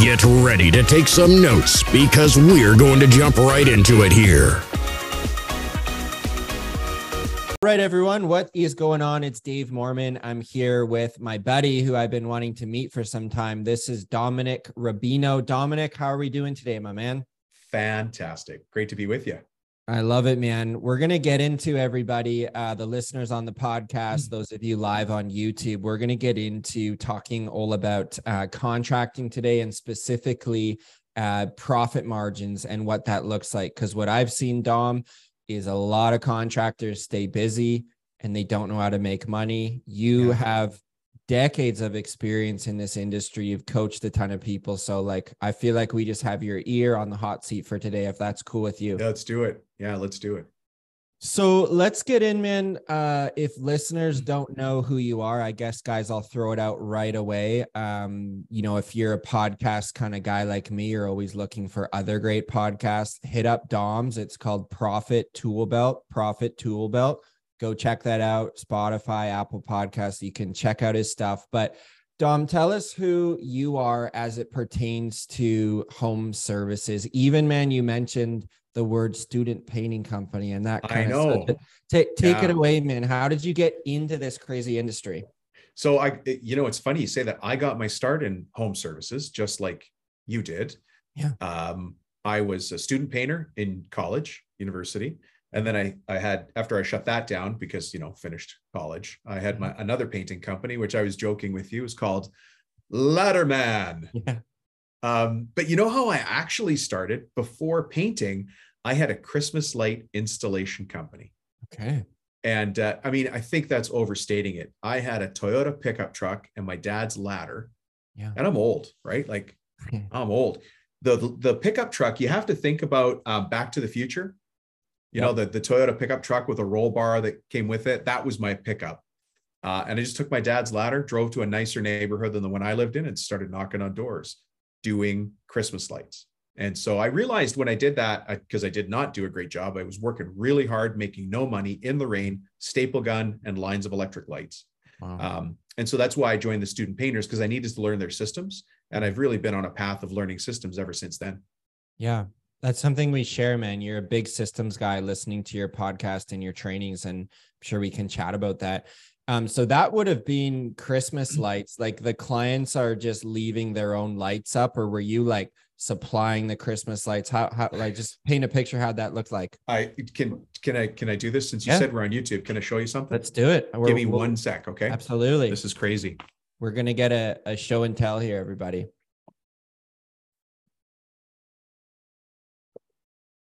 Get ready to take some notes because we're going to jump right into it here. All right, everyone, what is going on? It's Dave Mormon. I'm here with my buddy who I've been wanting to meet for some time. This is Dominic Rubino. Dominic, how are we doing today, my man? Fantastic. Great to be with you. I love it, man. We're going to get into everybody, uh, the listeners on the podcast, those of you live on YouTube. We're going to get into talking all about uh, contracting today and specifically uh, profit margins and what that looks like. Because what I've seen, Dom, is a lot of contractors stay busy and they don't know how to make money. You yeah. have decades of experience in this industry. You've coached a ton of people. So like I feel like we just have your ear on the hot seat for today if that's cool with you. Yeah, let's do it. Yeah, let's do it. So let's get in, man. Uh, if listeners don't know who you are, I guess, guys, I'll throw it out right away. Um, you know, if you're a podcast kind of guy like me, you're always looking for other great podcasts. Hit up Dom's. It's called Profit Tool Belt. Profit Tool Belt. Go check that out. Spotify, Apple Podcasts. You can check out his stuff. But Dom, tell us who you are as it pertains to home services. Even man, you mentioned the word student painting company and that kind I know. Stuff. Take take yeah. it away, man. How did you get into this crazy industry? So I, you know, it's funny you say that. I got my start in home services just like you did. Yeah. Um, I was a student painter in college, university, and then I I had after I shut that down because you know finished college, I had my mm-hmm. another painting company, which I was joking with you, was called Ladderman. Yeah. Um, but you know how I actually started before painting? I had a Christmas light installation company. Okay. And uh, I mean, I think that's overstating it. I had a Toyota pickup truck and my dad's ladder. Yeah. And I'm old, right? Like I'm old. The, the, the pickup truck, you have to think about um, Back to the Future. You yep. know, the, the Toyota pickup truck with a roll bar that came with it. That was my pickup. Uh, and I just took my dad's ladder, drove to a nicer neighborhood than the one I lived in, and started knocking on doors doing Christmas lights. And so I realized when I did that, because I, I, did not do a great job, I was working really hard, making no money in the rain, staple gun, and lines of electric lights. Wow. Um, and so that's why I joined the student painters because I needed to learn their systems. And I've really been on a path of learning systems ever since then. Yeah. That's something we share, man. You're a big systems guy listening to your podcast and your trainings, and I'm sure we can chat about that. Um, so that would have been Christmas lights. Like the clients are just leaving their own lights up, or were you like supplying the Christmas lights? How how like just paint a picture how that looked like? I can can I can I do this since you yeah. said we're on YouTube? Can I show you something? Let's do it. We're, Give me we'll, one sec, okay? Absolutely. This is crazy. We're gonna get a, a show and tell here, everybody.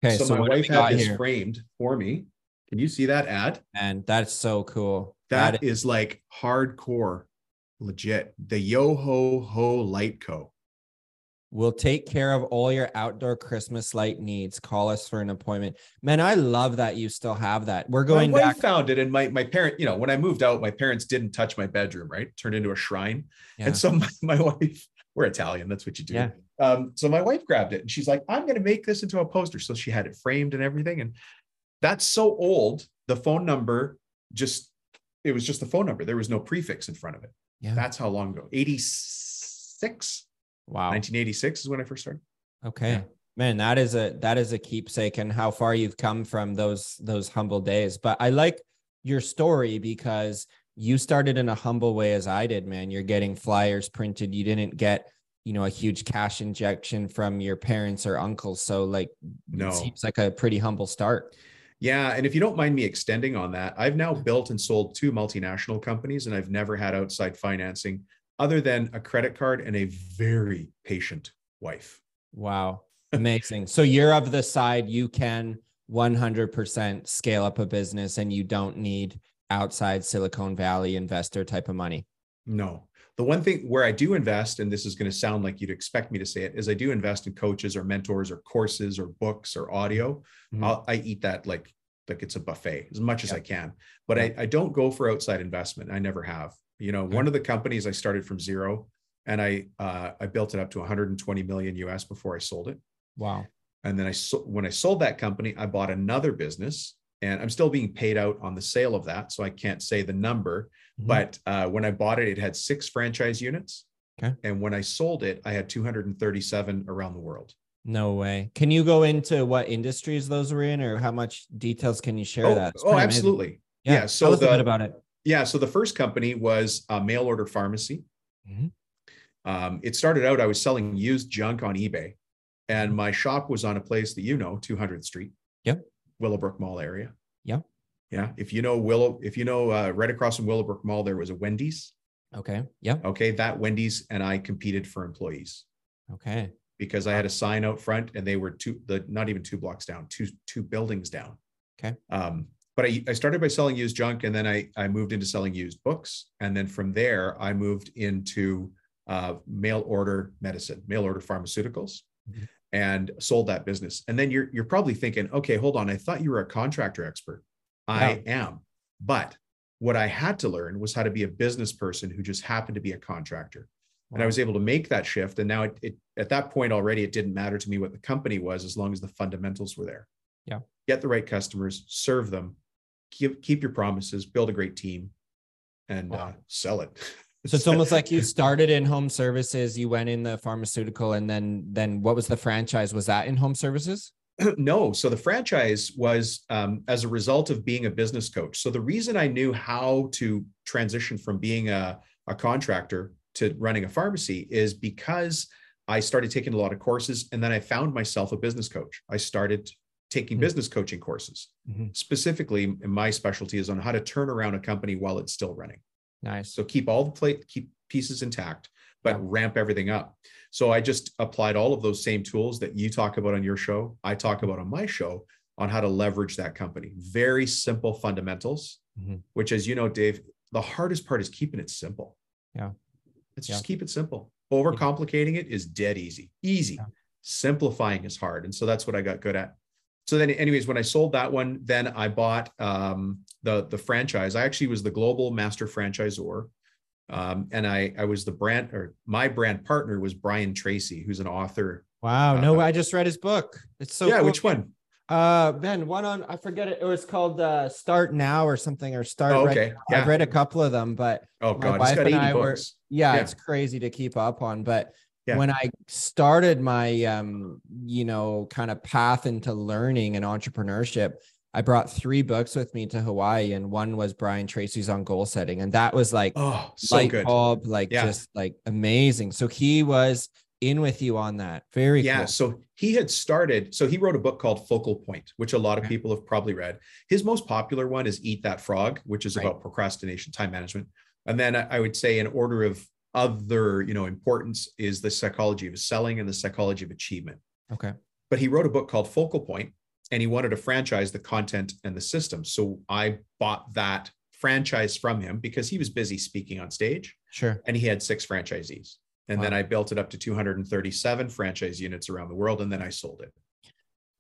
Okay, so, so my wife had this here? framed for me. Can you see that ad? And that's so cool that is, is like hardcore, legit. The Yo Ho Ho Light Co. We'll take care of all your outdoor Christmas light needs. Call us for an appointment. Man, I love that you still have that. We're going my back. found it, and my my parent, you know, when I moved out, my parents didn't touch my bedroom. Right, turned into a shrine. Yeah. And so my, my wife, we're Italian. That's what you do. Yeah. Um, so my wife grabbed it, and she's like, "I'm going to make this into a poster." So she had it framed and everything, and that's so old. The phone number just it was just the phone number. There was no prefix in front of it. Yeah. That's how long ago. 86. Wow. 1986 is when I first started. Okay. Yeah. Man, that is a that is a keepsake and how far you've come from those those humble days. But I like your story because you started in a humble way as I did, man. You're getting flyers printed. You didn't get, you know, a huge cash injection from your parents or uncles. So like no. it seems like a pretty humble start. Yeah. And if you don't mind me extending on that, I've now built and sold two multinational companies, and I've never had outside financing other than a credit card and a very patient wife. Wow. Amazing. so you're of the side you can 100% scale up a business and you don't need outside Silicon Valley investor type of money. No. The one thing where I do invest, and this is going to sound like you'd expect me to say it, is I do invest in coaches or mentors or courses or books or audio. Mhm. i eat that like like it's a buffet as much as I can, but I, I don't go for outside investment. I never have. You know, Okay. one of the companies I started from zero, and I uh, I built it up to 120 million US before I sold it. Wow. And then I so, when I sold that company, I bought another business, and I'm still being paid out on the sale of that, so I can't say the number. Mhm. But uh, when I bought it, it had six franchise units. Okay. And when I sold it, I had 237 around the world. No way. Can you go into what industries those were in, or how much details can you share oh, that? Oh, absolutely. Yeah. Yeah, so tell us a the- bit about it. Yeah. So the first company was a mail order pharmacy. Mhm. Um, it started out, I was selling used junk on eBay, and my shop was on a place that you know, 200th Street. Yep. Willowbrook Mall area. Yeah. Yeah. If you know Willow, if you know uh, right across from Willowbrook Mall, there was a Wendy's. Okay. Yeah. Okay. That Wendy's and I competed for employees Okay. because I had a sign out front and they were two, the not even two blocks down, two, two buildings down. Okay. Um, but I, I started by selling used junk and then I, I moved into selling used books. And then from there, I moved into uh, mail order medicine, mail order pharmaceuticals, Mhm. And sold that business. And then you're, you're probably thinking, okay, hold on. I thought you were a contractor expert. I am. But what I had to learn was how to be a business person who just happened to be a contractor. And I was able to make that shift. And now it, it at that point already, it didn't matter to me what the company was as long as the fundamentals were there. Yeah. Get the right customers, serve them, keep keep your promises, build a great team, and Wow. uh, sell it. So it's almost like you started in home services, you went in the pharmaceutical, and then then what was the franchise? Was that in home services? no. So the franchise was um, as a result of being a business coach. So the reason I knew how to transition from being a, a contractor to running a pharmacy is because I started taking a lot of courses and then I found myself a business coach. I started taking Hmm. business coaching courses. Mhm. Specifically, my specialty is on how to turn around a company while it's still running. Nice. So keep all the plate, keep pieces intact, but Yeah. ramp everything up. So I just applied all of those same tools that you talk about on your show. I talk about on my show on how to leverage that company. Very simple fundamentals, Mhm. which, as you know, Dave, the hardest part is keeping it simple. Yeah. Let's Yeah. just keep it simple. Overcomplicating it is dead easy. Easy. Simplifying is hard. And so that's what I got good at. So then, anyways, when I sold that one, then I bought um, the the franchise. I actually was the global master franchisor, um, and I I was the brand or my brand partner was Brian Tracy, who's an author. Wow. No, Uh, I just read his book. It's so yeah, cool. which one? Uh, Ben, one on I forget it. It was called uh, Start Now or something, or Start. Oh, Right okay. Now. Yeah. I've read a couple of them, but Oh God, wife got and I were- books. yeah, Yeah. it's crazy to keep up on. But Yeah. when I started my um, you know, kind of path into learning and entrepreneurship, I brought three books with me to Hawaii, and one was Brian Tracy's on goal setting, and that was like Oh, so light good. bulb, like Yeah. just like amazing. So he was in with you on that. Very Yeah. cool. So he had started, so he wrote a book called Focal Point, which a lot of Okay. people have probably read. His most popular one is Eat That Frog, which is Right. about procrastination, time management. And then I I would say, in order of other, you know, importance, is the psychology of selling and the psychology of achievement. Okay. But he wrote a book called Focal Point, and he wanted to franchise the content and the system. So I bought that franchise from him because he was busy speaking on stage Sure. and he had six franchisees. And then I built it up to 237 franchise units around the world, and then I sold it.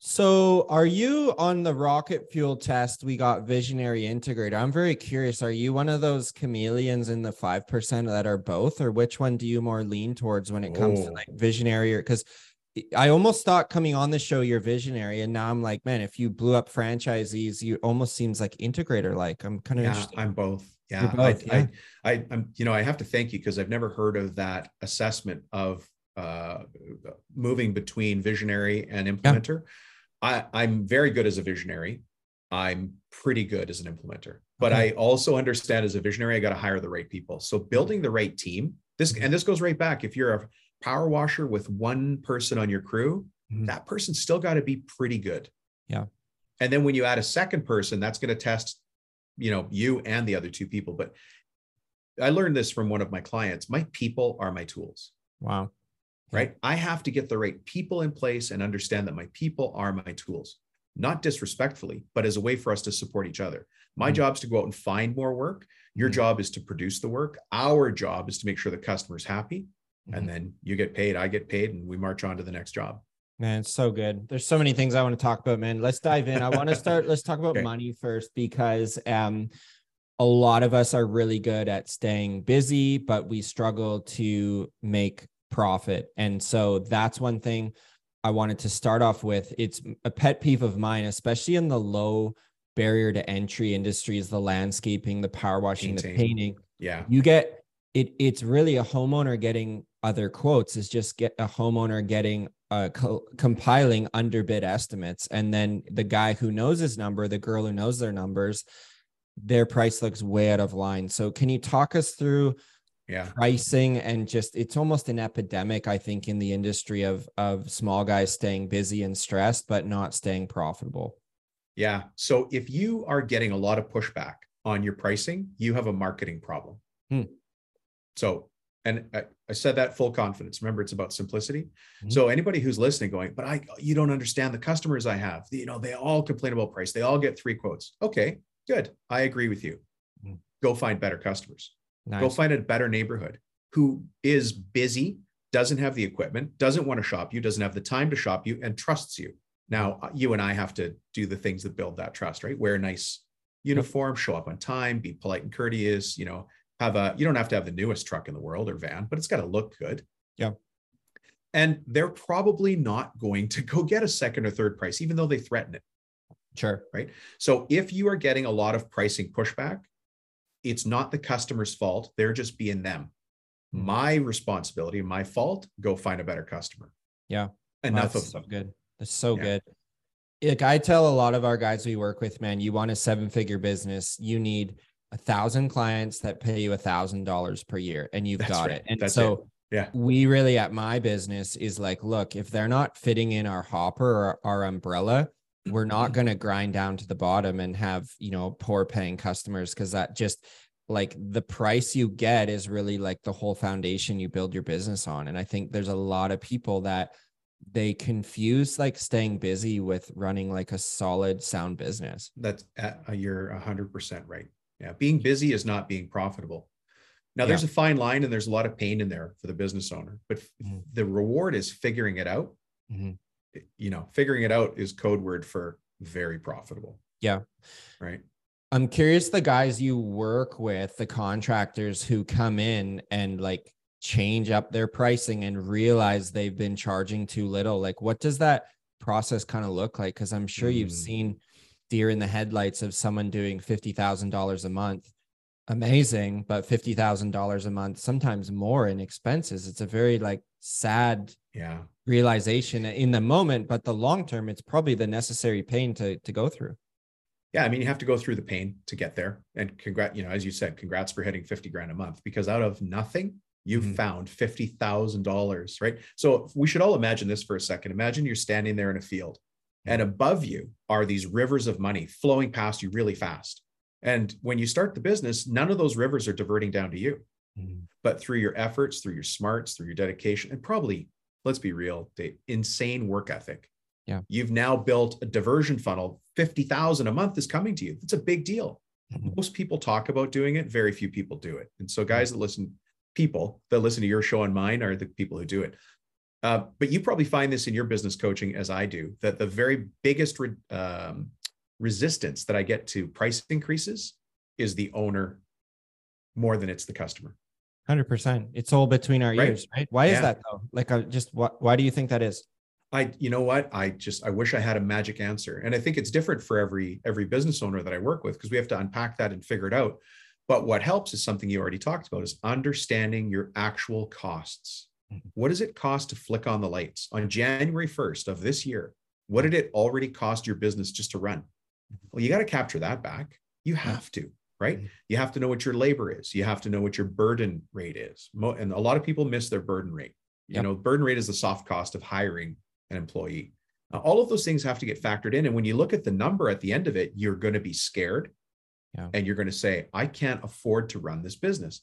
So, are you on the rocket fuel test? We got visionary integrator. I'm very curious. Are you one of those chameleons in the 5% that are both, or which one do you more lean towards when it comes to Oh. like visionary? Or because I almost thought coming on the show you're visionary, and now I'm like, man, if you blew up franchisees, you almost seems like integrator like. I'm kind of Yeah. I'm both. Yeah, both, I, yeah. I, I, I'm, you know, I have to thank you because I've never heard of that assessment of uh, moving between visionary and implementer. I, I'm very good as a visionary. I'm pretty good as an implementer, but Okay. I also understand as a visionary, I got to hire the right people. So building the right team. This Mhm. and this goes right back. If you're a power washer with one person on your crew, Mhm. that person's still got to be pretty good. Yeah. And then when you add a second person, that's going to test, you know, you and the other two people. But I learned this from one of my clients. My people are my tools, Wow. Right? I have to get the right people in place and understand that my people are my tools. not disrespectfully, but as a way for us to support each other. My Mhm. job is to go out and find more work. Your Mhm. job is to produce the work. Our job is to make sure the customer's happy. Mhm. And then you get paid, I get paid, and we march on to the next job. Man, it's so good. There's so many things I want to talk about, man. Let's dive in. I want to start. Let's talk about Okay. money first because um, a lot of us are really good at staying busy, but we struggle to make profit. And so that's one thing I wanted to start off with. It's a pet peeve of mine, especially in the low barrier to entry industries, the landscaping, the power washing, the Painting. painting Yeah. you get it it's really a homeowner getting other quotes is just get a homeowner getting uh co- compiling underbid estimates and then the guy who knows his number the girl who knows their numbers their price looks way out of line so can you talk us through Yeah. pricing and just it's almost an epidemic i think in the industry of of small guys staying busy and stressed but not staying profitable Yeah. So if you are getting a lot of pushback on your pricing, you have a marketing problem. Hmm. So, and I, I said that full confidence. Remember, it's about simplicity. Mhm. So anybody who's listening, going, but I, you don't understand the customers I have. You know, they all complain about price. They all get three quotes. Okay, good. I agree with you. Hmm. Go find better customers. Nice. Go find a better neighborhood who is busy, doesn't have the equipment, doesn't want to shop you, doesn't have the time to shop you, and trusts you. Now, uh, you and I have to do the things that build that trust, right? Wear a nice uniform, show up on time, be polite and courteous, you know, have a, you don't have to have the newest truck in the world or van, but it's got to look good. Yeah. And they're probably not going to go get a second or third price, even though they threaten it. sure Right. So if you are getting a lot of pricing pushback, it's not the customer's fault. They're just being them. Mhm. My responsibility, my fault, go find a better customer. Yeah. Enough That's of so them. good. That's so Yeah. good. Like I tell a lot of our guys we work with, man, you want a seven figure business, you need a thousand clients that pay you a thousand dollars per year and you've That's got right. it. And That's so Yeah. we really at my business is like, look, if they're not fitting in our hopper or our umbrella, we're not Mm-hmm. going to grind down to the bottom and have, you know, poor paying customers because that just like the price you get is really like the whole foundation you build your business on. And I think there's a lot of people that they confuse like staying busy with running like a solid sound business. That's uh, you're hundred percent right. Yeah. Being busy is not being profitable. Now there's a fine line and there's a lot of pain in there for the business owner, but Mhm. the reward is figuring it out. Mhm. You know, figuring it out is code word for very profitable. Yeah. Right. I'm curious the guys you work with, the contractors who come in and like change up their pricing and realize they've been charging too little. Like, what does that process kind of look like? Because I'm sure you've Mm. seen deer in the headlights of someone doing $50,000 a month. Amazing, but $50,000 a month, sometimes more in expenses. It's a very like sad Yeah. realization in the moment, but the long term, it's probably the necessary pain to, to go through. yeah i mean you have to go through the pain to get there. And congrat you know as you said congrats for hitting 50 grand a month because out of nothing you Mhm. found $50000 right? So we should all imagine this for a second. Imagine you're standing there in a field and above you are these rivers of money flowing past you really fast. And when you start the business none of those rivers are diverting down to you. But through your efforts through your smarts through your dedication and probably let's be real Dave, insane work ethic. Yeah. you've now built a diversion funnel. 50000 a month is coming to you. That's a big deal. Mhm. most people talk about doing it. Very few people do it. And so guys that listen people that listen to your show and mine are the people who do it. Uh, but you probably find this in your business coaching as i do that the very biggest re- um, resistance that i get to price increases is the owner more than it's the customer Hundred percent. It's all between our Right. ears, right? Why is that though? Like, I just what? Why do you think that is? I, you know what? I just I wish I had a magic answer, and I think it's different for every every business owner that I work with because we have to unpack that and figure it out. But what helps is something you already talked about: is understanding your actual costs. Mhm. What does it cost to flick on the lights on January first of this year? What did it already cost your business just to run? Well, you got to capture that back. You have to, right? Mhm. You have to know what your labor is. You have to know what your burden rate is. And a lot of people miss their burden rate. You Yep. know, burden rate is the soft cost of hiring an employee. Now, all of those things have to get factored in. And when you look at the number at the end of it, you're going to be scared. Yeah. And you're going to say, I can't afford to run this business.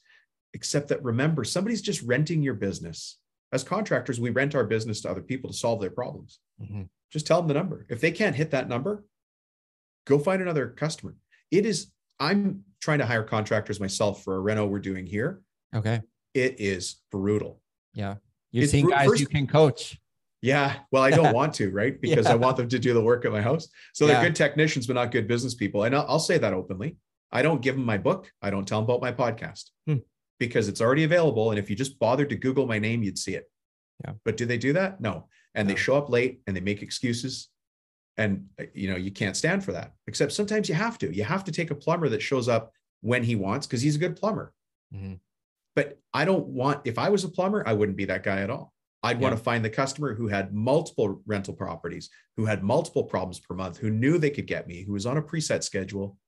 Except that remember, somebody's just renting your business. As contractors, we rent our business to other people to solve their problems. Mhm. Just tell them the number. If they can't hit that number, go find another customer. It is, I'm trying to hire contractors myself for a reno we're doing here. Okay. It is brutal. Yeah. You're It's seeing bru- guys first- you can coach. Yeah. Well, I don't want to, right? Because I want them to do the work at my house. So they're Yeah. good technicians, but not good business people. And I'll, I'll say that openly. I don't give them my book. I don't tell them about my podcast Hmm. because it's already available. And if you just bothered to Google my name, you'd see it. Yeah. But do they do that? No. And they show up late and they make excuses. And uh, you know, you can't stand for that. Except sometimes you have to. You have to take a plumber that shows up when he wants because he's a good plumber. Mhm. But I don't want, if I was a plumber, I wouldn't be that guy at all. I'd want to find the customer who had multiple rental properties, who had multiple problems per month, who knew they could get me, who was on a preset schedule,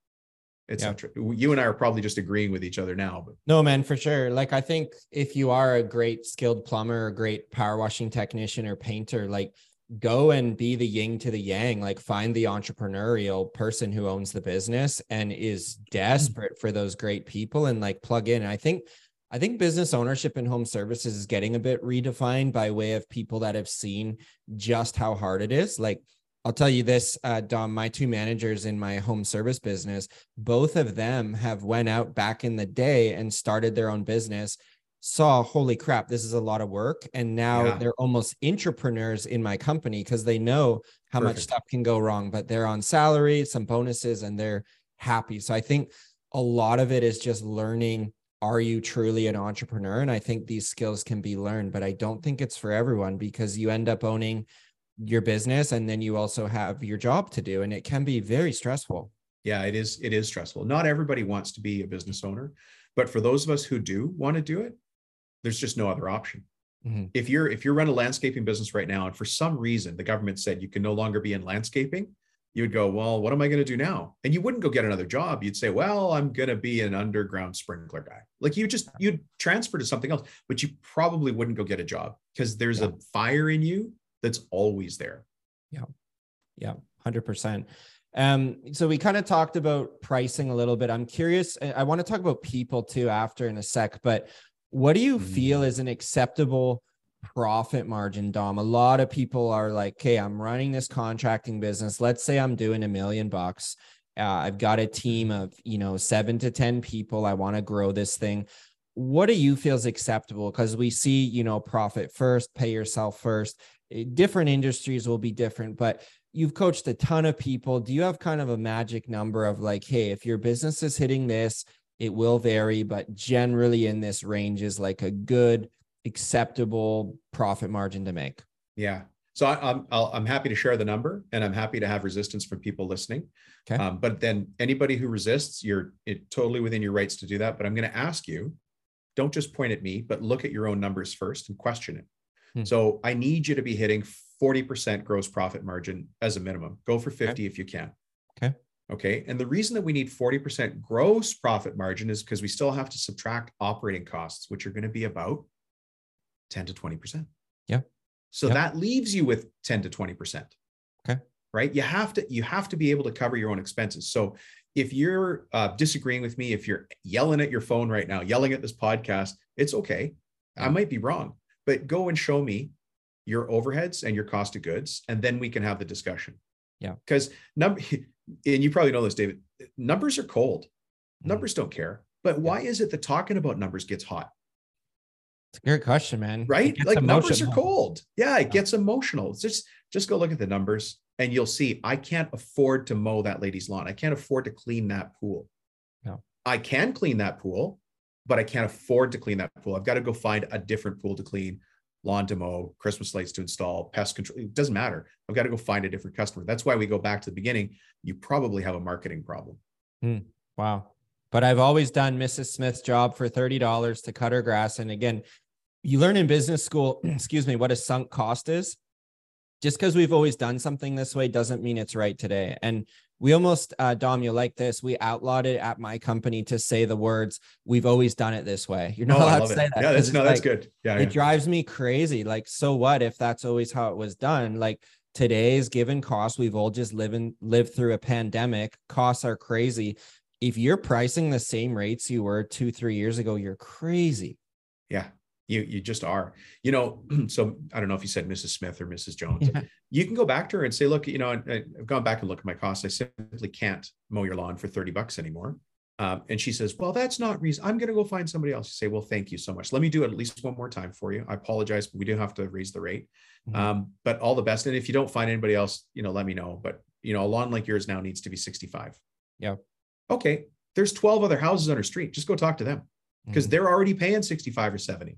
etc. You and I are probably just agreeing with each other now, but No, man, for sure. Like I think if you are a great skilled plumber, a great power washing technician or painter, like go and be the yin to the yang, like find the entrepreneurial person who owns the business and is desperate for those great people and like plug in. I think I think business ownership in home services is getting a bit redefined by way of people that have seen just how hard it is. Like I'll tell you this, uh, Dom, my two managers in my home service business, both of them have went out back in the day and started their own business, saw, holy crap, this is a lot of work. And now Yeah. they're almost entrepreneurs in my company because they know how much stuff can go wrong, but they're on salary, some bonuses, and they're happy. So I think a lot of it is just learning are you truly an entrepreneur? And I think these skills can be learned, but I don't think it's for everyone because you end up owning your business and then you also have your job to do and it can be very stressful. yeah, it is it is stressful. Not everybody wants to be a business owner, but for those of us who do want to do it, there's just no other option. Mhm. If you're if you're running a landscaping business right now and for some reason the government said you can no longer be in landscaping, you would go, well, what am I going to do now? And you wouldn't go get another job. You'd say, well, I'm going to be an underground sprinkler guy. Like you just you'd transfer to something else, but you probably wouldn't go get a job because there's a fire in you that's always there. Yeah, yeah, 100%. Um, so we kind of talked about pricing a little bit. I'm curious, I want to talk about people too after in a sec, but what do you feel is an acceptable profit margin, Dom? A lot of people are like, okay, I'm running this contracting business. Let's say I'm doing a million bucks. Uh, I've got a team of, you know, seven to 10 people. I want to grow this thing. What do you feel is acceptable? Because we see, you know, profit first, pay yourself first. Eh, Different industries will be different, but you've coached a ton of people. Do you have kind of a magic number of like, hey, if your business is hitting this, it will vary, but generally in this range is like a good, acceptable profit margin to make? Yeah. So I, I'm I'll, I'm happy to share the number, and I'm happy to have resistance from people listening. Okay. Um, but then anybody who resists, you're it, totally within your rights to do that. But I'm going to ask you, don't just point at me, but look at your own numbers first and question it. Hmm. So I need you to be hitting 40% gross profit margin as a minimum. Go for 50 if you can. Okay. Okay. And the reason that we need 40% gross profit margin is because we still have to subtract operating costs, which are going to be about 10 to 20%. Yeah. So that leaves you with 10 to 20%. Okay. Right. You have to, you have to be able to cover your own expenses. So if you're uh, disagreeing with me, if you're yelling at your phone right now, yelling at this podcast, it's okay. I might be wrong, but go and show me your overheads and your cost of goods, and then we can have the discussion. Yeah. Because number, and you probably know this, David. Numbers are cold. Mhm. Numbers don't care. But why is it that talking about numbers gets hot? It's a great question, man. Right? Like numbers are cold. Yeah, it Yeah. gets emotional. It's just just go look at the numbers, and you'll see. I can't afford to mow that lady's lawn. I can't afford to clean that pool. No. I can clean that pool, but I can't afford to clean that pool. I've got to go find a different pool to clean, lawn to mow, Christmas lights to install, pest control. It doesn't matter. I've got to go find a different customer. That's why we go back to the beginning. You probably have a marketing problem. Hmm, wow. But I've always done Mrs. Smith's job for $30 to cut her grass. And again, you learn in business school, excuse me, what a sunk cost is. Just because we've always done something this way doesn't mean it's right today. And we almost, uh, Dom, you like this. We outlawed it at my company to say the words, we've always done it this way. You're not Oh, allowed to it. say that. Yeah, that's no, that's like- good. Yeah, it yeah. drives me crazy. Like, so what if that's always how it was done? Like today's given cost, we've all just living lived through a pandemic. Costs are crazy. If you're pricing the same rates you were two, three years ago, you're crazy. Yeah. You you just are. You know, so I don't know if you said Mrs. Smith or Mrs. Jones. Yeah. You can go back to her and say, look, you know, I, I've gone back and looked at my costs. I simply can't mow your lawn for 30 bucks anymore. Um, and she says, well, that's not reason. I'm going to go find somebody else. You say, well, thank you so much. Let me do it at least one more time for you. I apologize, but we do have to raise the rate. Mm-hmm. Um, but all the best. And if you don't find anybody else, you know, let me know. But you know, a lawn like yours now needs to be 65. Yeah. Okay. There's 12 other houses on our street. Just go talk to them because mm-hmm. they're already paying 65 or 70.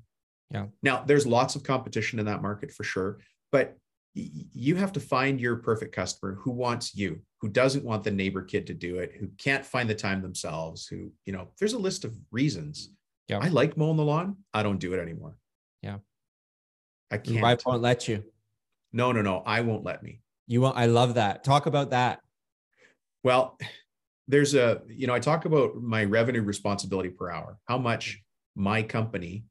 Yeah. Now there's lots of competition in that market for sure, but you have to find your perfect customer who wants you, who doesn't want the neighbor kid to do it, who can't find the time themselves, who, you know, there's a list of reasons. Yeah. I like mowing the lawn. I don't do it anymore. Yeah. I can't. Your wife won't let you. No, no, no. I won't let me. You won't. I love that. Talk about that. Well, there's a, you know, I talk about my revenue responsibility per hour, how much my company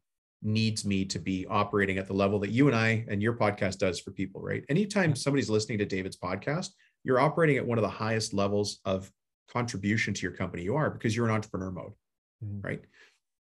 needs me to be operating at the level that you and I and your podcast does for people, right? Anytime somebody's listening to David's podcast, you're operating at one of the highest levels of contribution to your company you are because you're in entrepreneur mode, mm-hmm. right?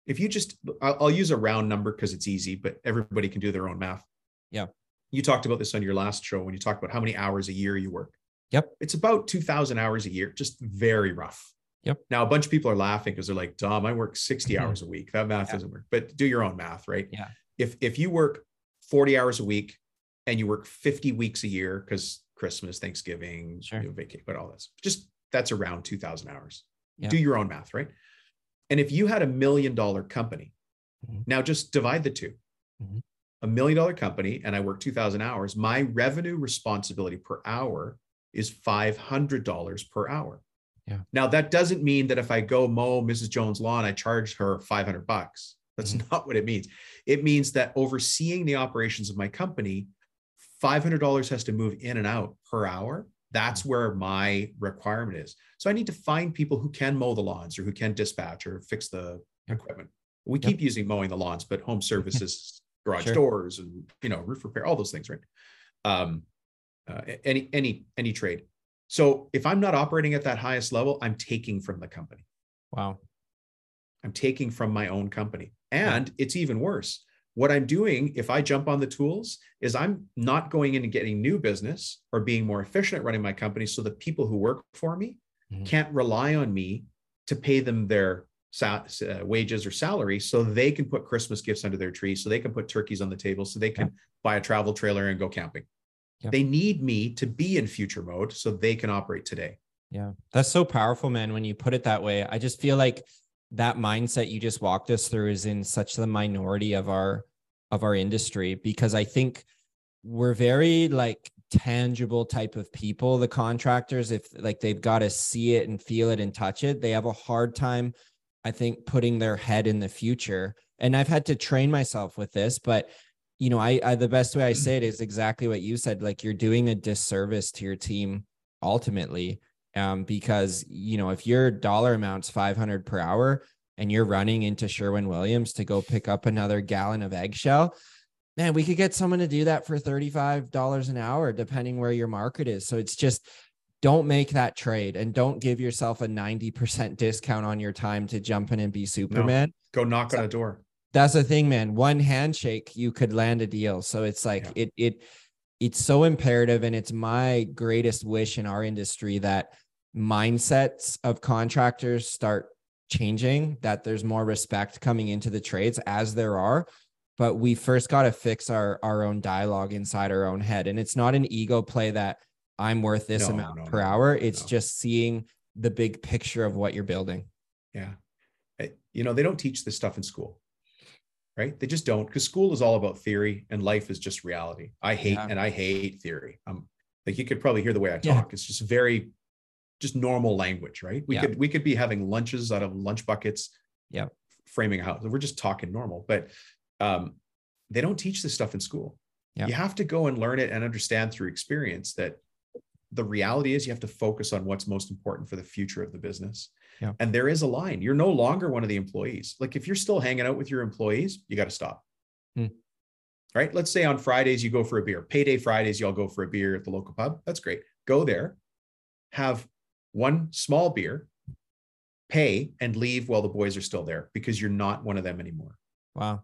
If you just, I'll, I'll use a round number because it's easy, but everybody can do their own math. Yeah. You talked about this on your last show when you talked about how many hours a year you work. Yep. It's about 2000 hours a year, just very rough. Yep. Now a bunch of people are laughing because they're like, Dom, I work 60 mm-hmm. hours a week. That math yeah. doesn't work. But do your own math, right? Yeah. If if you work 40 hours a week and you work 50 weeks a year because Christmas, Thanksgiving, sure. you know, vacation, but all this, just that's around 2000 hours. Yeah. Do your own math, right? And if you had a million dollar company, mm-hmm. now just divide the 2 mm-hmm. A million dollar company, and I work 2000 hours, my revenue responsibility per hour is $500 per hour. Yeah. Now that doesn't mean that if I go mow Mrs. Jones' lawn, I charge her 500 bucks. That's mm-hmm. not what it means. It means that overseeing the operations of my company, $500 has to move in and out per hour. That's mm-hmm. where my requirement is. So I need to find people who can mow the lawns or who can dispatch or fix the equipment. We yep. keep using mowing the lawns, but home services, garage sure. doors, and you know, roof repair, all those things, right? Um, uh, any any any trade. So if I'm not operating at that highest level, I'm taking from the company. Wow. I'm taking from my own company. And it's even worse. What I'm doing, if I jump on the tools, is I'm not going in and getting new business or being more efficient at running my company so the people who work for me mm-hmm. can't rely on me to pay them their uh, wages or salary so they can put Christmas gifts under their tree, so they can put turkeys on the table, so they can yeah. buy a travel trailer and go camping. They need me to be in future mode so they can operate today. Yeah. That's so powerful, man. When you put it that way, I just feel like that mindset you just walked us through is in such the minority of our of our industry because I think we're very like tangible type of people the contractors if like they've got to see it and feel it and touch it they have a hard time i think putting their head in the future and i've had to train myself with this but you know, I, I the best way I say it is exactly what you said. Like you're doing a disservice to your team ultimately, um, because you know if your dollar amount's 500 per hour and you're running into Sherwin Williams to go pick up another gallon of eggshell, man, we could get someone to do that for $35 an hour, depending where your market is. So it's just don't make that trade and don't give yourself a 90% discount on your time to jump in and be Superman. No, go knock on a door that's the thing, man. One handshake, you could land a deal. So it's like yeah. it it it's so imperative, and it's my greatest wish in our industry that mindsets of contractors start changing. That there's more respect coming into the trades as there are, but we first got to fix our our own dialogue inside our own head, and it's not an ego play that I'm worth this no, amount no, per no, hour. It's just seeing the big picture of what you're building. Yeah. Eh, you know, they don't teach this stuff in school right? They just don't because school is all about theory and life is just reality. I hate yeah. and I hate theory. I'm like you could probably hear the way I talk. Yeah. It's just very just normal language, right? We yeah. could we could be having lunches out of lunch buckets, yeah, framing a house. We're just talking normal, but um, they don't teach this stuff in school. Yeah. You have to go and learn it and understand through experience that the reality is you have to focus on what's most important for the future of the business yeah. And there is a line. You're no longer one of the employees. Like if you're still hanging out with your employees, you got to stop. Hmm. Right. Let's say on Fridays you go for a beer. Payday Fridays, y'all go for a beer at the local pub. That's great. Go there, have one small beer, pay, and leave while the boys are still there because you're not one of them anymore. Wow.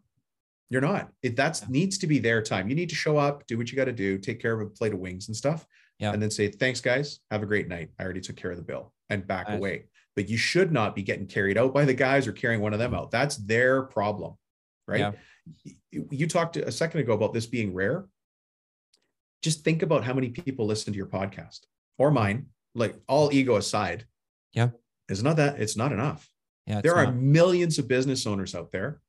You're not. It that's Yeah. needs to be their time. You need to show up, do what you got to do, take care of a plate of wings and stuff. Yeah. And then say, thanks, guys. Have a great night. I already took care of the bill and back Nice. away. But you should not be getting carried out by the guys or carrying one of them out. That's their problem. Right. Yeah. You- talked a second ago about this being rare. Just think about how many people listen to your podcast or mine, like all ego aside. Yeah. It's not that, it's not enough Yeah. there are not. millions of business owners out there.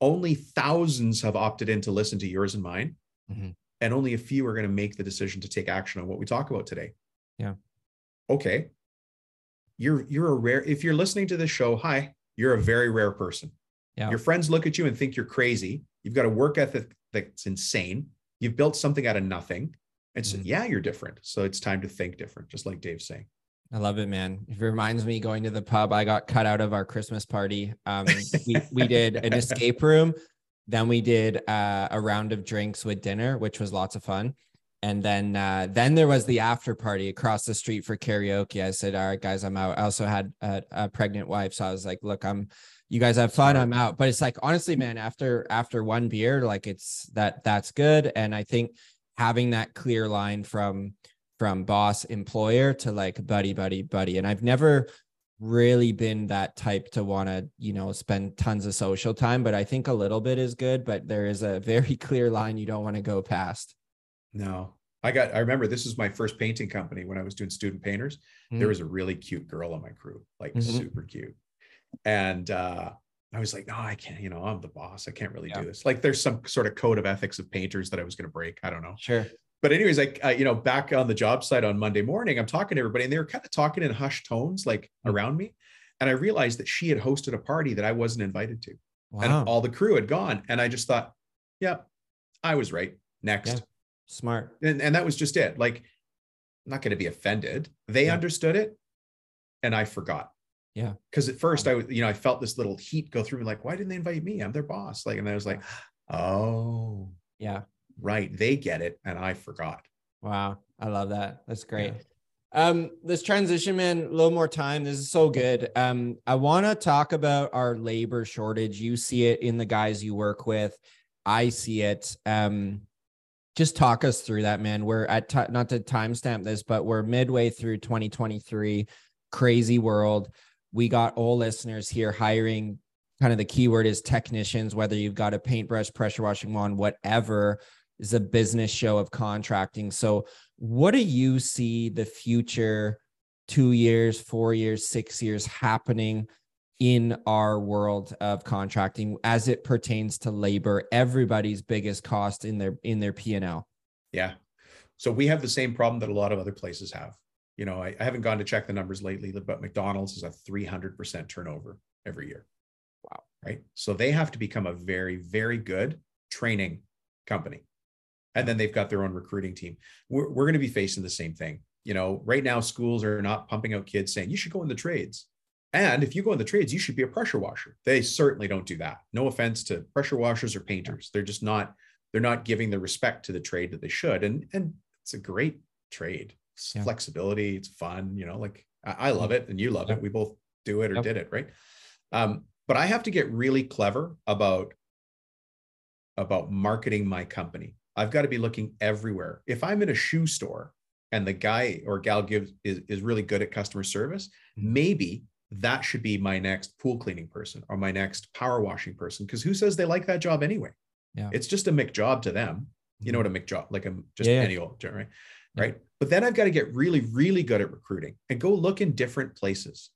Only thousands have opted in to listen to yours and mine. Mhm. And only a few are going to make the decision to take action on what we talk about today. Yeah. Okay. You're you're a rare if you're listening to this show, hi, you're a very rare person. Yeah. Your friends look at you and think you're crazy. You've got a work ethic that's insane. You've built something out of nothing. And so, Mhm. yeah, you're different. So it's time to think different, just like Dave's saying. I love it, man. It reminds me going to the pub. I got cut out of our Christmas party. Um, we we did an escape room, then we did uh, a round of drinks with dinner, which was lots of fun. And then uh, then there was the after party across the street for karaoke. I said, "All right, guys, I'm out." I also had a, a pregnant wife, so I was like, "Look, I'm. You guys have fun. I'm out." But it's like honestly, man, after after one beer, like it's that that's good. And I think having that clear line from from boss employer to like buddy buddy buddy and i've never really been that type to want to you know spend tons of social time but i think a little bit is good but there is a very clear line you don't want to go past No, I got, I remember this was my first painting company when I was doing student painters. There Mhm. was a really cute girl on my crew, like Mhm. super cute. And uh, I was like, no, I can't, you know, I'm the boss. I can't really Yeah. do this. Like there's some sort of code of ethics of painters that I was going to break. I don't know. sure But anyways, like, uh, you know, back on the job site on Monday morning, I'm talking to everybody and they were kind of talking in hushed tones, like Mm. around me. And I realized that she had hosted a party that I wasn't invited to wow and all the crew had gone. And I just thought, yeah, I was right. Next Yeah. smart and, and that was just it like I'm not going to be offended they Yeah. understood it and i forgot Yeah. because at first i was you know i felt this little heat go through me like why didn't they invite me i'm their boss like and i was like oh yeah right they get it and i forgot. Wow i love that. That's great. Yeah. um this transition man a little more time. This is so good. Um i want to talk about our labor shortage. You see it in the guys you work with. I see it. Um just talk us through that man. We're at ti not to timestamp this but we're midway through 2023 crazy world. We got all listeners here hiring. Kind of the keyword is technicians whether you've got a paintbrush pressure washing wand whatever is a business show of contracting. So what do you see the future two years four years six years happening in our world of contracting as it pertains to labor everybody's biggest cost in their in their p&l yeah. So we have the same problem that a lot of other places have. You know i, I haven't gone to check the numbers lately but mcdonald's is a 300% turnover every year. Wow. right? So they have to become a very very good training company and then they've got their own recruiting team. We're, we're going to be facing the same thing. You know right now schools are not pumping out kids saying you should go in the trades. And if you go in the trades you should be a pressure washer. They certainly don't do that. No offense to pressure washers or painters. They're just not they're not giving the respect to the trade that they should. And and it's a great trade. It's Yeah. flexibility. It's fun you know like i, I love it and you love it. We both do it or Yep. did it right? Um but i have to get really clever about about marketing my company i've got to be looking everywhere if i'm in a shoe store and the guy or gal gives is, is really good at customer service Mhm. maybe that should be my next pool cleaning person or my next power washing person because who says they like that job anyway Yeah. it's just a McJob to them you know what a McJob like a just Yeah, yeah. any old right Yeah. right but then i've got to get really really good at recruiting and go look in different places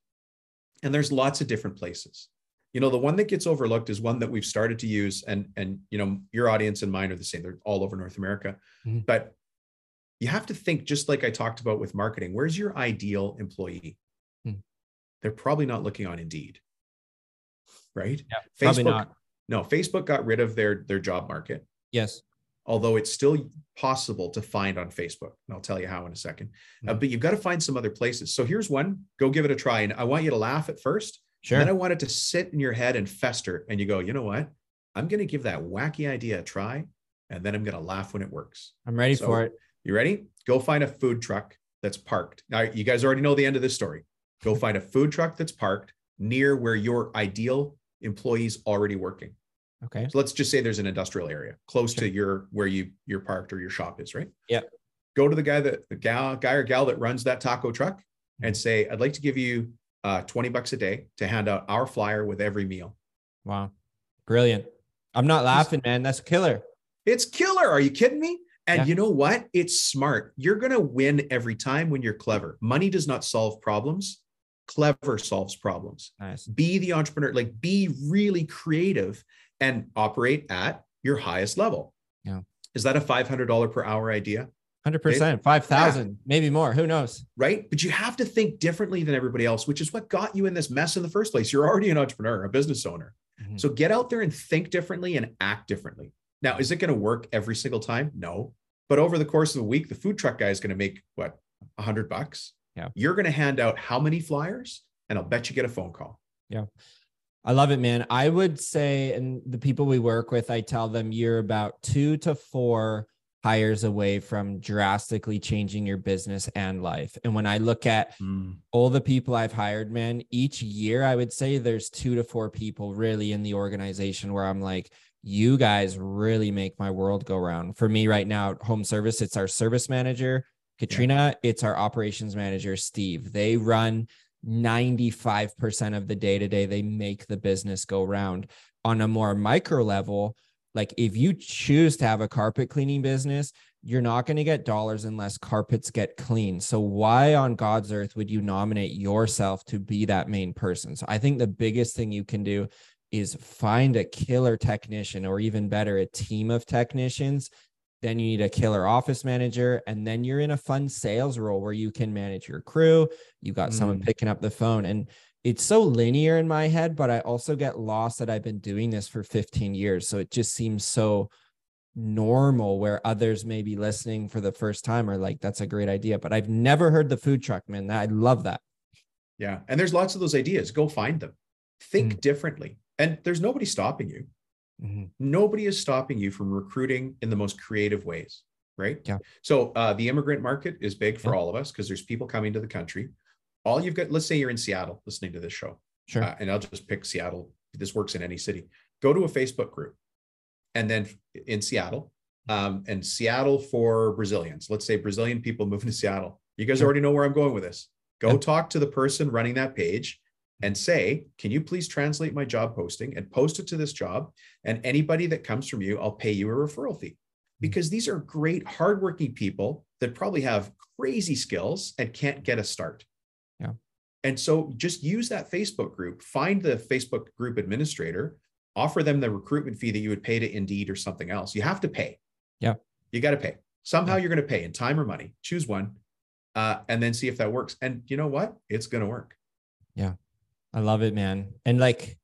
and there's lots of different places you know the one that gets overlooked is one that we've started to use and and you know your audience and mine are the same they're all over north america Mhm. but you have to think just like i talked about with marketing where's your ideal employee Hmm. they're probably not looking on indeed right Yeah, probably facebook not. no facebook got rid of their their job market yes although it's still possible to find on Facebook. And I'll tell you how in a 2nd Uh, Mhm. but you've got to find some other places. So here's one go give it a try. And I want you to laugh at first. Sure Then I want it to sit in your head and fester. And you go, you know what? I'm going to give that wacky idea a try. And then I'm going to laugh when it works. i'm ready So- for it You ready? Go find a food truck that's parked. Now, you guys already know the end of this story. Go find a food truck that's parked near where your ideal employees already working. Okay. So let's just say there's an industrial area close Sure. to your where you your parked or your shop is, right? Yeah. Go to the guy that the gal guy or gal that runs that taco truck and Mm-hmm. say, I'd like to give you uh 20 bucks a day to hand out our flyer with every meal. Wow. Brilliant. I'm not laughing, man. That's killer. It's killer. Are you kidding me? And Yeah. you know what? It's smart. You're going to win every time when you're clever. Money does not solve problems. Clever solves problems. Nice. Be the entrepreneur, like be really creative and operate at your highest level. Yeah. Is that a $500 per hour idea? 100%. 5,000, maybe more. Who knows? Right. But you have to think differently than everybody else, which is what got you in this mess in the first place. You're already an entrepreneur, a business owner. Mhm. So get out there and think differently and act differently. Now, is it going to work every single time? No. But over the course of a week, the food truck guy is going to make what, a hundred bucks? Yeah. You're going to hand out how many flyers? And I'll bet you get a phone call. Yeah. I love it, man. I would say, and the people we work with, I tell them you're about two to four hires away from drastically changing your business and life. And when I look at mm. all the people I've hired, man, each year I would say there's two to four people really in the organization where I'm like, you guys really make my world go round. For me right now, at home service, it's our service manager, Katrina, it's our operations manager, Steve. They run 95% of the day to day, they make the business go round. On a more micro level, like if you choose to have a carpet cleaning business, you're not going to get dollars unless carpets get clean. So why on God's earth would you nominate yourself to be that main person? So I think the biggest thing you can do is find a killer technician or even better a team of technicians. Then you need a killer office manager and then you're in a fun sales role where you can manage your crew. You got someone Mm. picking up the phone and it's so linear in my head, but I also get lost that I've been doing this for 15 years. So it just seems so normal where others may be listening for the first time or like, that's a great idea. But I've never heard the food truck, man. I love that. Yeah. And there's lots of those ideas. Go find them. Think differently. And there's nobody stopping you. Mhm. Nobody is stopping you from recruiting in the most creative ways. Right. Yeah. So uh, the immigrant market is big for Yeah. all of us because there's people coming to the country. All you've got, let's say you're in Seattle listening to this show. Sure. uh, and I'll just pick Seattle. This works in any city. Go to a Facebook group, and then in Seattle, um, and Seattle for Brazilians. Let's say Brazilian people moving to Seattle. You guys Sure. already know where I'm going with this. Go Yeah. talk to the person running that page and say, "Can you please translate my job posting and post it to this job? And anybody that comes from you, I'll pay you a referral fee." Because these are great, hardworking people that probably have crazy skills and can't get a start. And so just use that Facebook group, find the Facebook group administrator, offer them the recruitment fee that you would pay to Indeed or something else. You have to pay. Yeah. You got to pay. Somehow Yeah. you're going to pay in time or money. Choose one uh, and then see if that works. And you know what? It's going to work. Yeah. I love it, man. And like,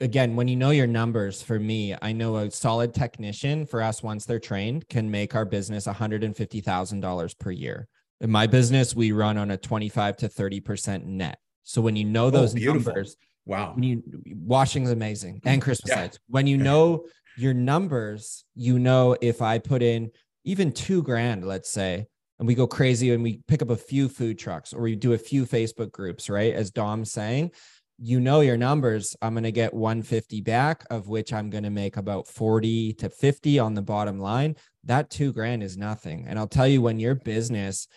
again, when you know your numbers, for me, I know a solid technician for us once they're trained can make our business $150,000 per year. In my business, we run on a 25 to 30% net. So when you know oh, those Oh, numbers, Wow. when you washing's amazing and mm-hmm. Christmas Yeah. lights. When you know your numbers, you know if I put in even two grand, let's say, and we go crazy and we pick up a few food trucks or we do a few Facebook groups, right? As Dom's saying, you know your numbers. I'm going to get 150 back, of which I'm going to make about 40 to 50 on the bottom line. That two grand is nothing. And I'll tell you, when your business,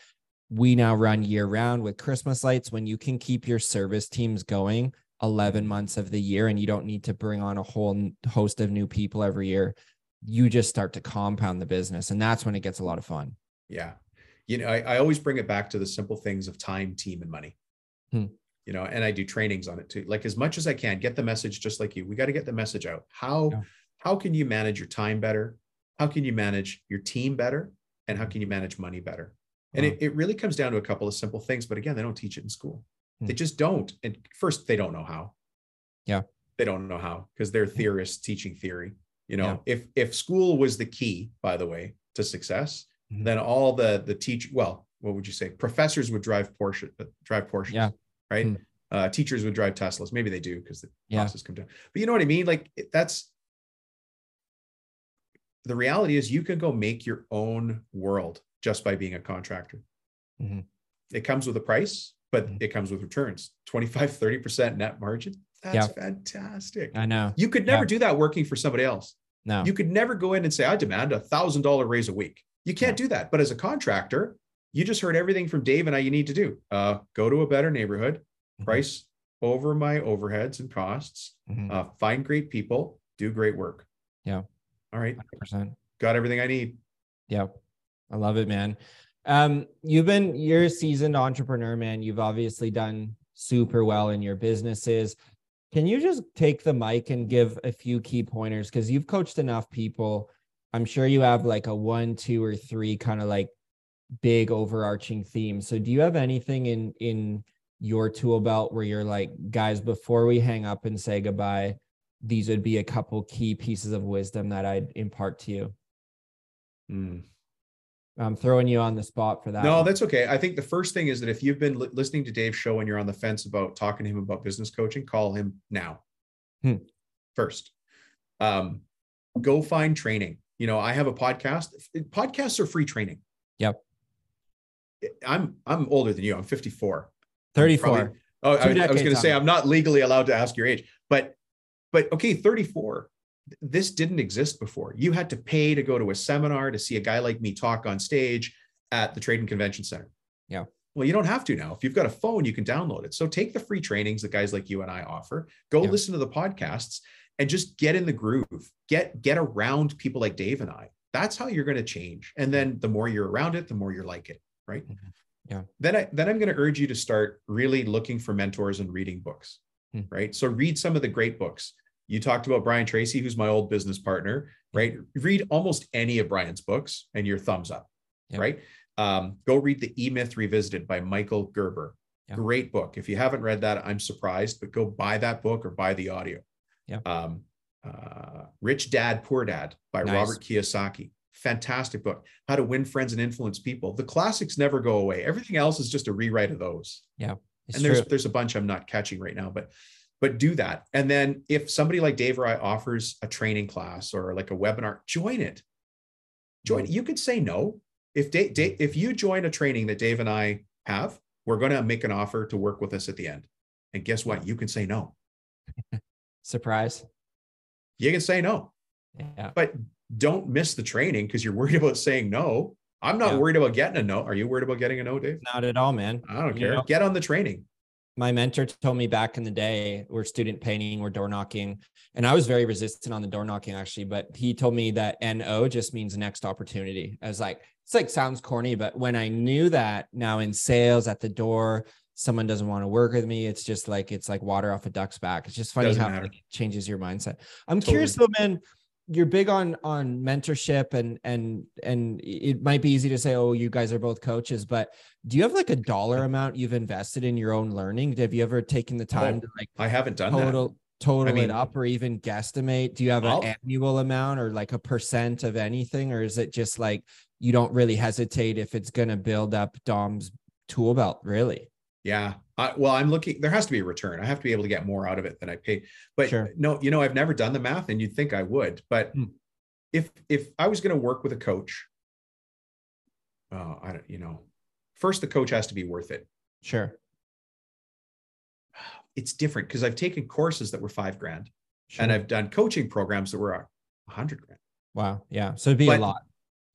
we now run year round with Christmas lights, when you can keep your service teams going 11 months of the year and you don't need to bring on a whole host of new people every year, you just start to compound the business. And that's when it gets a lot of fun. Yeah. You know, I, I always bring it back to the simple things of time, team, and money. Hmm. You know, and I do trainings on it too. Like as much as I can, get the message just like you. We got to get the message out. How Yeah. how can you manage your time better? How can you manage your team better? And how can you manage money better? And Wow. it, it really comes down to a couple of simple things. But again, they don't teach it in school. They Hmm. just don't. And first, they don't know how. Yeah. They don't know how because they're theorists teaching theory. You know, if if school was the key, by the way, to success, Mhm. then all the the teach well, what would you say? Professors would drive Porsche, uh, drive Porsches, Yeah. right? Hmm. Uh, teachers would drive Teslas. Maybe they do because the Yeah. costs come down. But you know what I mean? Like that's the reality is you can go make your own world just by being a contractor. Mhm. It comes with a price, but Mhm. it comes with returns 25, 30% net margin. That's fantastic. I know. You could never do that working for somebody else. No. You could never go in and say, I demand a thousand dollar raise a week. You can't do that. But as a contractor, you just heard everything from Dave and I you need to do. Uh, go to a better neighborhood, Mhm. price over my overheads and costs, Mhm. uh, find great people, do great work. Yeah. All right. 100%. Got everything I need. Yeah. I love it, man. Um, you've been you're a seasoned entrepreneur, man. You've obviously done super well in your businesses. Can you just take the mic and give a few key pointers? Because you've coached enough people. I'm sure you have like a one, two, or three kind of like big overarching theme. So do you have anything in in your tool belt where you're like, guys, before we hang up and say goodbye, these would be a couple key pieces of wisdom that I'd impart to you? Hmm. I'm throwing you on the spot for that. No, one. that's okay. I think the first thing is that if you've been li- listening to Dave's show and you're on the fence about talking to him about business coaching, call him now. Hmm. First, um, go find training. You know, I have a podcast. Podcasts are free training. Yep. I'm I'm older than you. I'm 54. I'm 34. probably- oh, I, I was going to say. I'm not legally allowed to ask your age, but but okay, 34. This didn't exist before. You had to pay to go to a seminar to see a guy like me talk on stage at the Trade and Convention Center. Yeah. Well, you don't have to now. If you've got a phone, you can download it. So take the free trainings that guys like you and I offer. Go Yeah. listen to the podcasts and just get in the groove. Get get around people like Dave and I. That's how you're going to change. And then the more you're around it, the more you're like it, right? Mhm. Yeah. Then I then I'm going to urge you to start really looking for mentors and reading books, Hmm. right? So read some of the great books. You talked about Brian Tracy, who's my old business partner, right? Read almost any of Brian's books and your thumbs up, Yeah. right? Um, go read the E Myth Revisited by Michael Gerber. Yeah. Great book. If you haven't read that, I'm surprised, but go buy that book or buy the audio. Yeah. Um, uh, Rich Dad, Poor Dad by Nice. Robert Kiyosaki. Fantastic book. How to win friends and influence people. The classics never go away. Everything else is just a rewrite of those. Yeah. and there's true. there's a bunch I'm not catching right now, but but do that. And then if somebody like Dave or I offers a training class or like a webinar, join it. Join. Mm. it. You could say no. If Dave, Dave, if you join a training that Dave and I have, we're going to make an offer to work with us at the end. And guess what? You can say no. Surprise. You can say no, Yeah. but don't miss the training because you're worried about saying no. I'm not Yeah. worried about getting a no. Are you worried about getting a no, Dave? Not at all, man. I don't You care. know- Get on the training. My mentor told me back in the day we're student painting we're door knocking and i was very resistant on the door knocking actually but he told me that no just means next opportunity. I was like it's like sounds corny but when i knew that now in sales at the door someone doesn't want to work with me it's just like it's like water off a duck's back. It's just funny Doesn't how matter. it changes your mindset. I'm curious though man you're big on on mentorship and and and it might be easy to say oh you guys are both coaches but do you have like a dollar amount you've invested in your own learning? Have you ever taken the time Oh, to like I haven't done that. total total mean- it up or even guesstimate? Do you have I'll- an annual amount or like a percent of anything or is it just like you don't really hesitate if it's going to build up dom's tool belt really Yeah. I, well, I'm looking, there has to be a return. I have to be able to get more out of it than I pay. But Sure. no, you know, I've never done the math and you'd think I would. But Hmm. if if I was going to work with a coach, oh, I don't, you know, first the coach has to be worth it. sure It's different because I've taken courses that were five grand sure and I've done coaching programs that were a hundred grand. wow yeah so it'd be a lot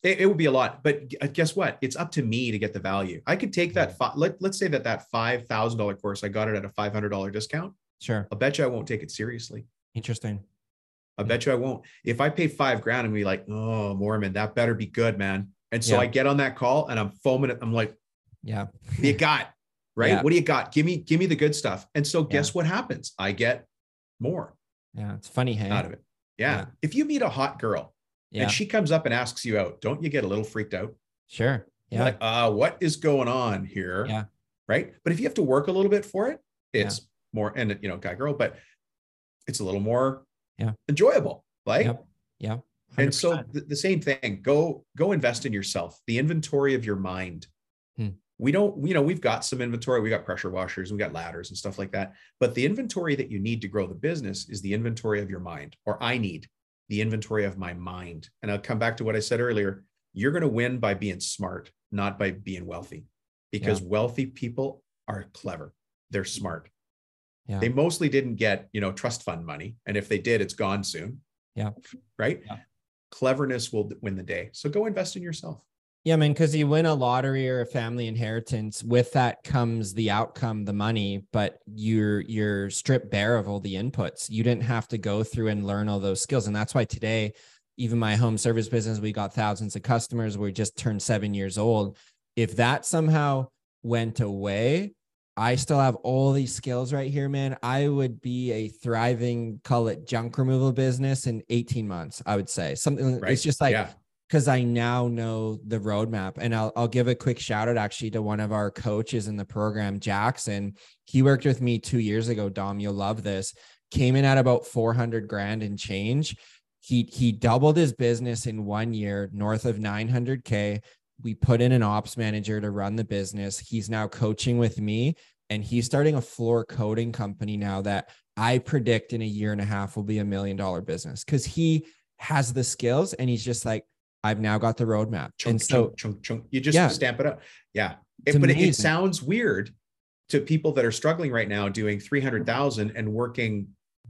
It, it would be a lot, but uh, guess what? It's up to me to get the value. I could take that. Fi- let, let's say that that five thousand dollar course, I got it at a five hundred dollar discount. sure I'll bet you I won't take it seriously. interesting I bet you I won't. If I pay five grand and be like, oh, Mormon, that better be good, man. And so Yeah. I get on that call and I'm foaming it. I'm like, yeah what you got? Right? Yeah. What do you got? Give me, give me the good stuff. And so guess what happens? I get more yeah it's funny hey out of it. Yeah. Yeah. If you meet a hot girl yeah and she comes up and asks you out, don't you get a little freaked out? sure You're yeah Like, uh, what is going on here? Yeah. Right. But if you have to work a little bit for it, it's more, and you know, guy girl, but it's a little more Yeah. enjoyable. Like, yeah and so 100%. the, the same thing go go invest in yourself the inventory of your mind Hmm. we don't you know we've got some inventory we got pressure washers we got ladders and stuff like that but the inventory that you need to grow the business is the inventory of your mind or i need the inventory of my mind and i'll come back to what i said earlier you're going to win by being smart not by being wealthy because wealthy people are clever they're smart Yeah. They mostly didn't get, you know, trust fund money. And if they did, it's gone soon. Yeah. Right. Yeah. Cleverness will win the day. So go invest in yourself. Yeah, I man, because you win a lottery or a family inheritance. With that comes the outcome, the money, but you're you're stripped bare of all the inputs. You didn't have to go through and learn all those skills. And that's why today, even my home service business, we got thousands of customers. We just turned seven years old. If that somehow went away, I still have all these skills right here, man. I would be a thriving, call it junk removal business in 18 months, I would say. Something Right. it's just like yeah. Because I now know the roadmap. And I'll, I'll give a quick shout out actually to one of our coaches in the program, Jackson. He worked with me two years ago. Dom, you'll love this. Came in at about 400 grand and change. He, he doubled his business in one year, north of 900K. We put in an ops manager to run the business. He's now coaching with me and he's starting a floor coating company now that I predict in a year and a half will be a million dollar business because he has the skills and he's just like, I've now got the roadmap. Chunk, and so chunk, chunk, chunk. You just Yeah. stamp it up. Yeah. It- but it, it sounds weird to people that are struggling right now doing 300,000 and working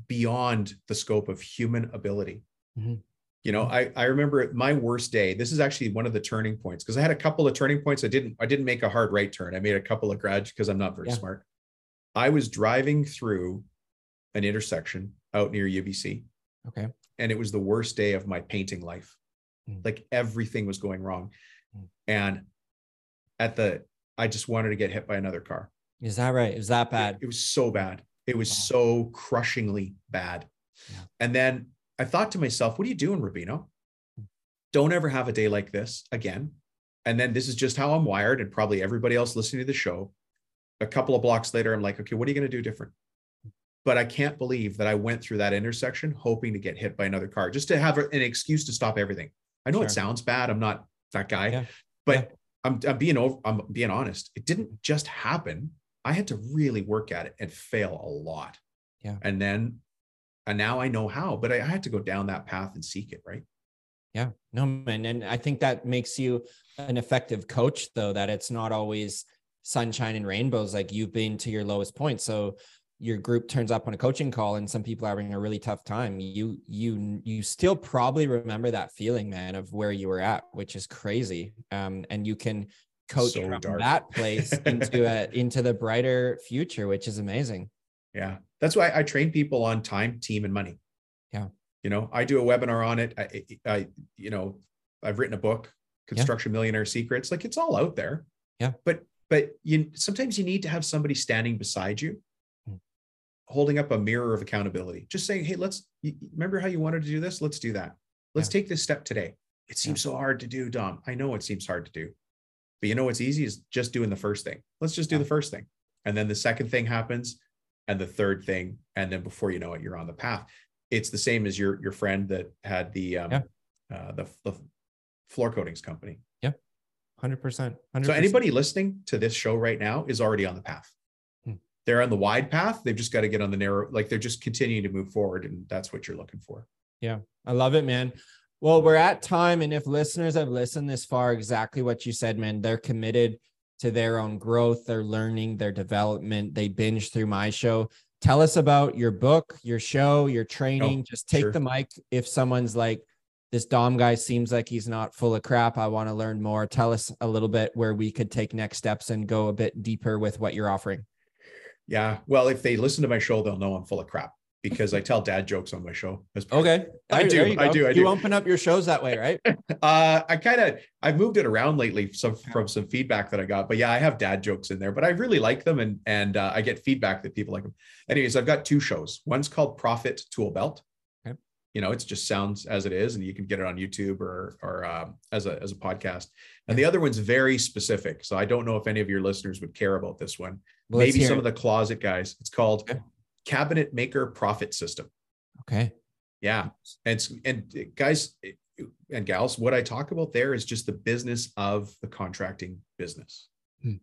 beyond the scope of human ability. Mhm. You know, I, I remember my worst day. This is actually one of the turning points because I had a couple of turning points. I didn't, I didn't make a hard right turn. I made a couple of grudge because I'm not very Yeah. smart. I was driving through an intersection out near UBC okay. and it was the worst day of my painting life. Mm. Like everything was going wrong. Mm. And at the, I just wanted to get hit by another car. Is that right? Is that bad? It was so bad. It was Wow. so crushingly bad. Yeah. And then I thought to myself, what are you doing, Rubino? Don't ever have a day like this again. And then this is just how I'm wired, and probably everybody else listening to the show. A couple of blocks later, I'm like, okay, what are you going to do different? But I can't believe that I went through that intersection hoping to get hit by another car just to have an excuse to stop everything. I know Sure. it sounds bad. I'm not that guy, Yeah. but Yeah. I'm, I'm being over, I'm being honest. It didn't just happen. I had to really work at it and fail a lot. Yeah. And then, and now I know how, but I, I had to go down that path and seek it. Right. Yeah, no, man. And I think that makes you an effective coach, though, that it's not always sunshine and rainbows. Like you've been to your lowest point. So your group turns up on a coaching call and some people are having a really tough time. You, you, you still probably remember that feeling, man, of where you were at, which is crazy. Um, and you can coach So from dark. that place into a, into the brighter future, which is amazing. Yeah. That's why I train people on time, team, and money. Yeah. You know, I do a webinar on it. I, I you know, I've written a book, Construction Millionaire Secrets. Like it's all out there. Yeah. But but you sometimes you need to have somebody standing beside you. Holding up a mirror of accountability. Just saying, hey, let's remember how you wanted to do this? Let's do that. Let's take this step today. It seems so hard to do, Dom. I know it seems hard to do. But you know what's easy is just doing the first thing. Let's just do Yeah. the first thing. And then the second thing happens and the third thing and then before you know it you're on the path it's the same as your your friend that had the um Yeah. uh, the, the floor coatings company 100%. 100%. so anybody listening to this show right now is already on the path. They're on the wide path they've just got to get on the narrow like they're just continuing to move forward and that's what you're looking for Yeah. I love it, man. Well, we're at time. And if listeners have listened this far, exactly what you said, man, they're committed to their own growth, their learning, their development. They binge through my show. Tell us about your book, your show, your training. Oh, just take sure. the mic. If someone's like, this Dom guy seems like he's not full of crap. I want to learn more. Tell us a little bit where we could take next steps and go a bit deeper with what you're offering. Yeah well if they listen to my show they'll know i'm full of crap because i tell dad jokes on my show Okay. I do, there you I do, You open up your shows that way, right? Uh, I kind of I've moved it around lately some from some feedback that I got, but yeah, I have dad jokes in there, but I really like them and and uh, I get feedback that people like them. Anyways, I've got two shows. One's called Profit Tool Belt. Okay. You know, it just sounds as it is, and you can get it on YouTube or or um, as a as a podcast. And the other one's very specific, so I don't know if any of your listeners would care about this one. Well, Maybe some it. of the closet guys. It's called Okay. Cabinet Maker Profit System. Okay. Yeah. And it's, and uh, guys uh, and gals, what I talk about there is just the business of the contracting business. Hmm.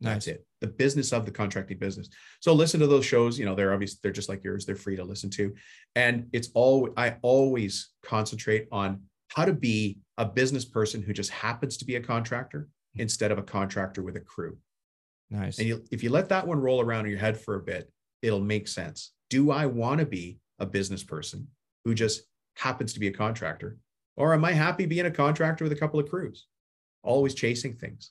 That's Nice. it. The business of the contracting business. So listen to those shows. You know, they're obviously they're just like yours. They're free to listen to. And it's all I always concentrate on how to be a business person who just happens to be a contractor hmm. instead of a contractor with a crew. Nice. And you, if you let that one roll around in your head for a bit, it'll make sense. Do I want to be a business person who just happens to be a contractor? Or am I happy being a contractor with a couple of crews, always chasing things?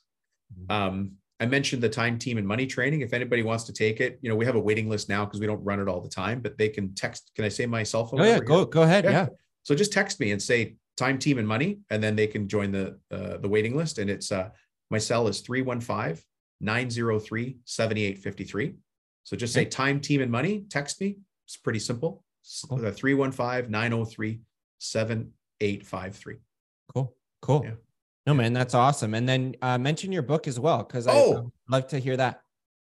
Mm-hmm. Um, I mentioned the time, team, and money training. If anybody wants to take it, you know, we have a waiting list now because we don't run it all the time, but they can text. Can I say my cell phone? Oh, yeah, go, here? go ahead. Yeah. yeah. So just text me and say time, team, and money, and then they can join the uh, the waiting list. And it's uh, my cell is 315 903 7853. So just say time, team, and money. Text me. It's pretty simple. Cool. 315 903 7853. Cool. Cool. Yeah. No, man, that's awesome. And then uh, mention your book as well, because oh. I'd love to hear that.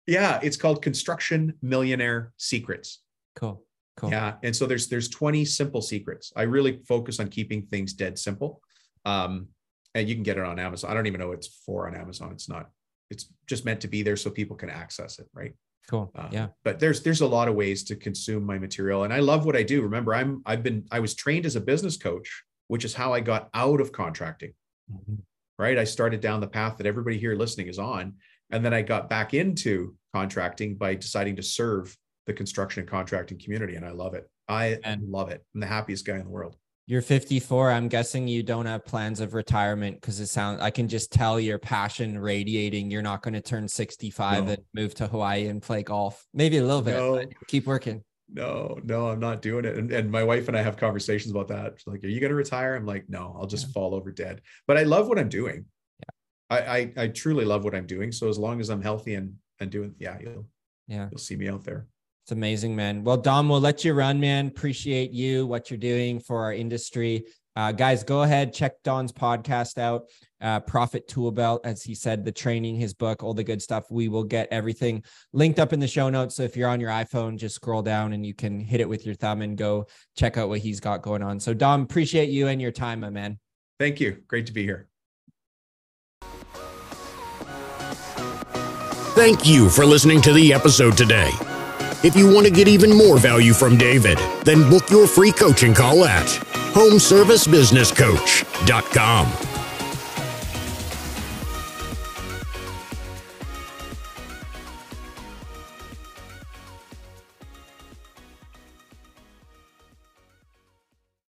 Yeah, it's called Construction Millionaire Secrets. Cool. Cool. Yeah, and so there's there's 20 simple secrets. I really focus on keeping things dead simple. Um, and you can get it on Amazon. I don't even know it's for on Amazon. It's not. It's just meant to be there so people can access it, right? Cool. Um, yeah. But there's there's a lot of ways to consume my material, and I love what I do. Remember, I'm I've been I was trained as a business coach, which is how I got out of contracting. Mm-hmm. Right. I started down the path that everybody here listening is on. And then I got back into contracting by deciding to serve the construction and contracting community. And I love it. I and love it. I'm the happiest guy in the world. You're 54. I'm guessing you don't have plans of retirement because it sounds, I can just tell your passion radiating. You're not going to turn 65 no. and move to Hawaii and play golf. Maybe a little bit, no. keep working no, no, I'm not doing it. And, and my wife and I have conversations about that. She's like, are you going to retire? I'm like, no, I'll just yeah. fall over dead. But I love what I'm doing. Yeah. I, I, I truly love what I'm doing. So as long as I'm healthy and, and doing, yeah, you'll, yeah, you'll see me out there. It's amazing, man. Well, Dom, we'll let you run, man. Appreciate you, what you're doing for our industry. Uh, guys, go ahead, check Dom's podcast out, uh, Profit Tool Belt, as he said, the training, his book, all the good stuff. We will get everything linked up in the show notes. So if you're on your iPhone, just scroll down and you can hit it with your thumb and go check out what he's got going on. So, Dom, appreciate you and your time, my man. Thank you. Great to be here. Thank you for listening to the episode today. If you want to get even more value from David, then book your free coaching call at homeservicebusinesscoach.com.